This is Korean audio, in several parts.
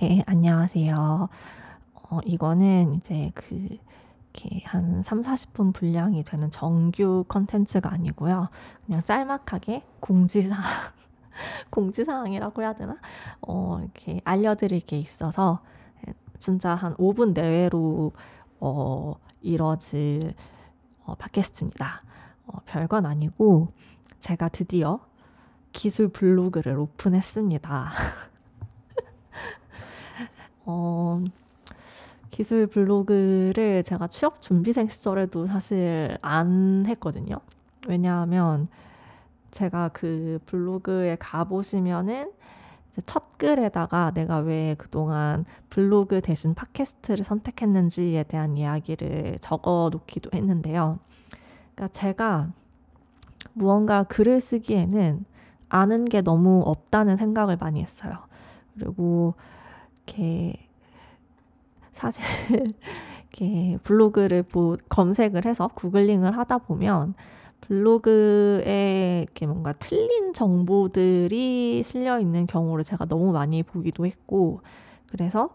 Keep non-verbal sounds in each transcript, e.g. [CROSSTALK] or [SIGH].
네, 안녕하세요. 어, 이거는 이제 그, 이렇게 한 3, 40분 분량이 되는 정규 컨텐츠가 아니고요. 그냥 짤막하게 공지사항, [LAUGHS] 공지사항이라고 해야 되나? 어, 이렇게 알려드릴 게 있어서 진짜 한 5분 내외로 어, 이뤄질 어, 팟캐스트입니다. 어, 별건 아니고 제가 드디어 기술 블로그를 오픈했습니다. [LAUGHS] 어, 기술 블로그를 제가 취업 준비생 시절에도 사실 안 했거든요. 왜냐하면 제가 그 블로그에 가보시면은 첫 글에다가 내가 왜 그동안 블로그 대신 팟캐스트를 선택했는지에 대한 이야기를 적어 놓기도 했는데요. 그러니까 제가 무언가 글을 쓰기에는 아는 게 너무 없다는 생각을 많이 했어요. 그리고 이렇게 사실 [LAUGHS] 이렇게 블로그를 보, 검색을 해서 구글링을 하다 보면 블로그에 이렇게 뭔가 틀린 정보들이 실려 있는 경우를 제가 너무 많이 보기도 했고 그래서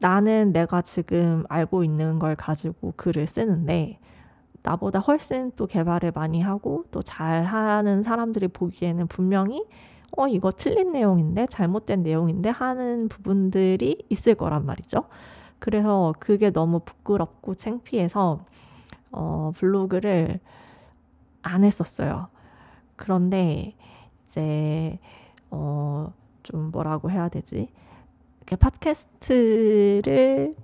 나는 내가 지금 알고 있는 걸 가지고 글을 쓰는데 나보다 훨씬 또 개발을 많이 하고 또 잘하는 사람들이 보기에는 분명히 어, 이거 틀린 내용인데, 잘못된 내용인데 하는 부분들이 있을 거란 말이죠. 그래서 그게 너무 부끄럽고 창피해서, 어, 블로그를 안 했었어요. 그런데 이제, 어, 좀 뭐라고 해야 되지? 이렇게 팟캐스트를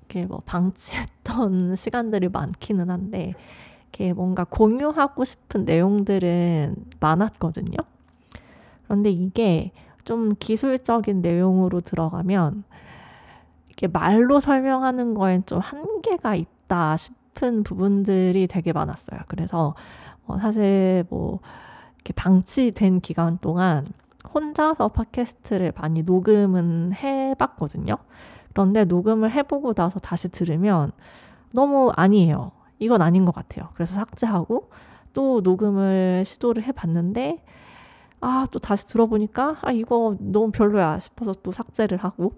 이렇게 뭐 방치했던 [LAUGHS] 시간들이 많기는 한데, 이렇게 뭔가 공유하고 싶은 내용들은 많았거든요. 그런데 이게 좀 기술적인 내용으로 들어가면 이게 말로 설명하는 거엔 좀 한계가 있다 싶은 부분들이 되게 많았어요. 그래서 어 사실 뭐 이렇게 방치된 기간 동안 혼자서 팟캐스트를 많이 녹음은 해봤거든요. 그런데 녹음을 해보고 나서 다시 들으면 너무 아니에요. 이건 아닌 것 같아요. 그래서 삭제하고 또 녹음을 시도를 해봤는데 아, 또 다시 들어보니까, 아, 이거 너무 별로야 싶어서 또 삭제를 하고,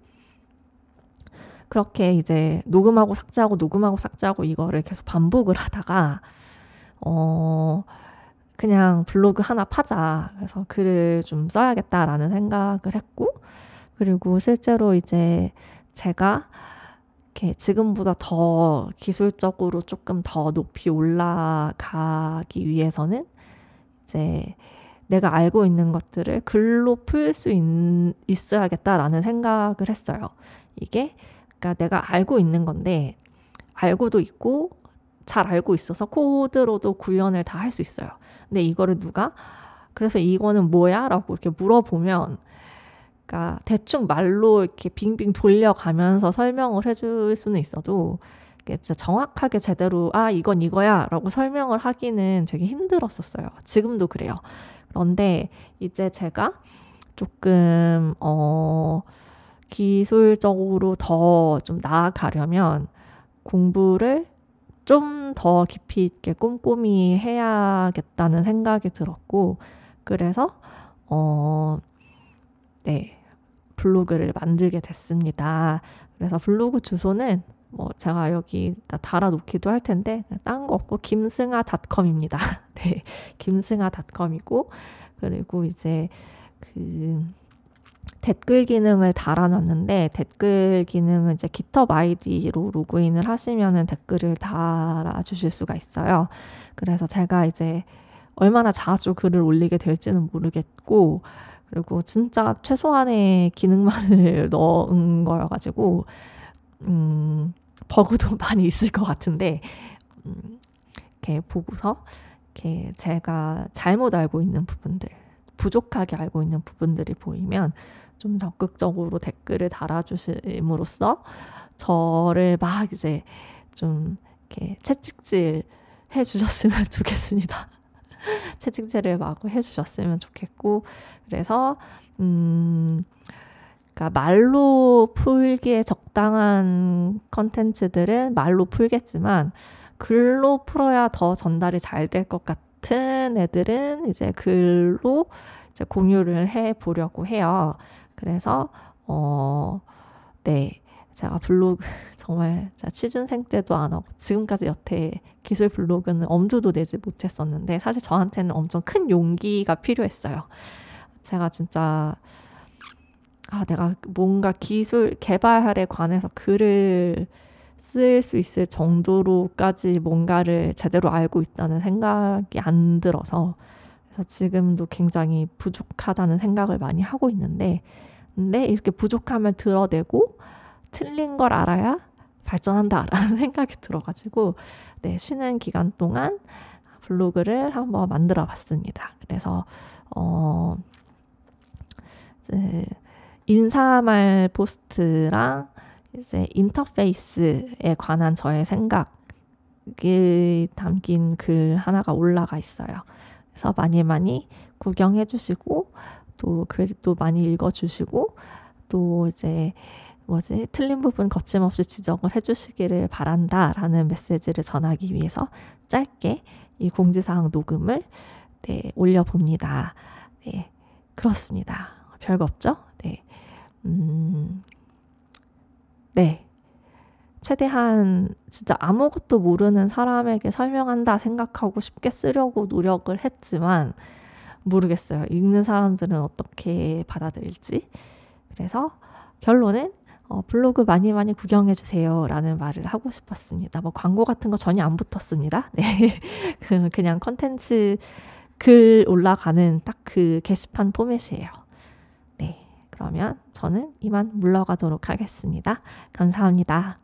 그렇게 이제 녹음하고 삭제하고 녹음하고 삭제하고 이거를 계속 반복을 [LAUGHS] 하다가, 어, 그냥 블로그 하나 파자. 그래서 글을 좀 써야겠다라는 생각을 했고, 그리고 실제로 이제 제가 이렇게 지금보다 더 기술적으로 조금 더 높이 올라가기 위해서는 이제 내가 알고 있는 것들을 글로 풀 수 있어야겠다라는 생각을 했어요. 이게 그러니까 내가 알고 있는 건데 알고도 있고 잘 알고 있어서 코드로도 구현을 다 할 수 있어요. 근데 이거를 누가 그래서 이거는 뭐야? 라고 이렇게 물어보면 그러니까 대충 말로 이렇게 빙빙 돌려가면서 설명을 해줄 수는 있어도 진짜 정확하게 제대로 아 이건 이거야라고 설명을 하기는 되게 힘들었었어요. 지금도 그래요. 그런데 이제 제가 조금 어 기술적으로 더 좀 나아가려면 공부를 좀 더 깊이 있게 꼼꼼히 해야겠다는 생각이 들었고 그래서 어 네. 블로그를 만들게 됐습니다. 그래서 블로그 주소는 뭐 제가 여기 달아놓기도 할 텐데 딴 거 없고 김승아닷컴입니다. [LAUGHS] 네, 김승아닷컴이고 그리고 이제 그 댓글 기능을 달아놨는데 댓글 기능은 이제 GitHub 아이디로 로그인을 하시면은 댓글을 달아주실 수가 있어요. 그래서 제가 이제 얼마나 자주 글을 올리게 될지는 모르겠고 그리고 진짜 최소한의 기능만을 [LAUGHS] 넣은 거여가지고 음, 버그도 [LAUGHS] 많이 있을 것 같은데, 음, 이렇게 보고서, 이렇게 제가 잘못 알고 있는 부분들, 부족하게 알고 있는 부분들이 보이면 좀 적극적으로 댓글을 달아주심으로써 저를 막 이제 좀 이렇게 채찍질 해 주셨으면 [LAUGHS] 좋겠습니다. 채찍질을 마구 해 주셨으면 좋겠고, 그래서, 음, 그러니까 말로 풀기에 적당한 컨텐츠들은 말로 풀겠지만 글로 풀어야 더 전달이 잘 될 것 같은 애들은 이제 글로 이제 공유를 해 보려고 해요. 그래서 어 네. 제가 블로그 [LAUGHS] 정말 제가 취준생 때도 안 하고 지금까지 여태 기술 블로그는 엄두도 내지 못했었는데 사실 저한테는 엄청 큰 용기가 필요했어요. 제가 진짜 아 내가 뭔가 기술 개발에 관해서 글을 쓸 수 있을 정도로까지 뭔가를 제대로 알고 있다는 생각이 안 들어서 그래서 지금도 굉장히 부족하다는 생각을 많이 하고 있는데 근데 이렇게 부족함을 드러내고 틀린 걸 알아야 발전한다라는 [LAUGHS] 생각이 들어가지고 네, 쉬는 기간 동안 블로그를 한번 만들어 봤습니다. 그래서 어 이제 인사말 포스트랑 이제 인터페이스에 관한 저의 생각이 담긴 글 하나가 올라가 있어요. 그래서 많이 많이 구경해 주시고 또 글도 많이 읽어 주시고 또 이제 뭐지 틀린 부분 거침없이 지적을 해주시기를 바란다라는 메시지를 전하기 위해서 짧게 이 공지사항 녹음을 네, 올려봅니다. 네, 그렇습니다. 별거 없죠? 네, 음, 네. 최대한 진짜 아무것도 모르는 사람에게 설명한다 생각하고 쉽게 쓰려고 노력을 했지만 모르겠어요. 읽는 사람들은 어떻게 받아들일지. 그래서 결론은 어, 블로그 많이 많이 구경해 주세요. 라는 말을 하고 싶었습니다. 뭐 광고 같은 거 전혀 안 붙었습니다. 네. [LAUGHS] 그, 그냥 컨텐츠 글 올라가는 딱 그 게시판 포맷이에요. 네. 그러면 저는 이만 물러가도록 하겠습니다. 감사합니다.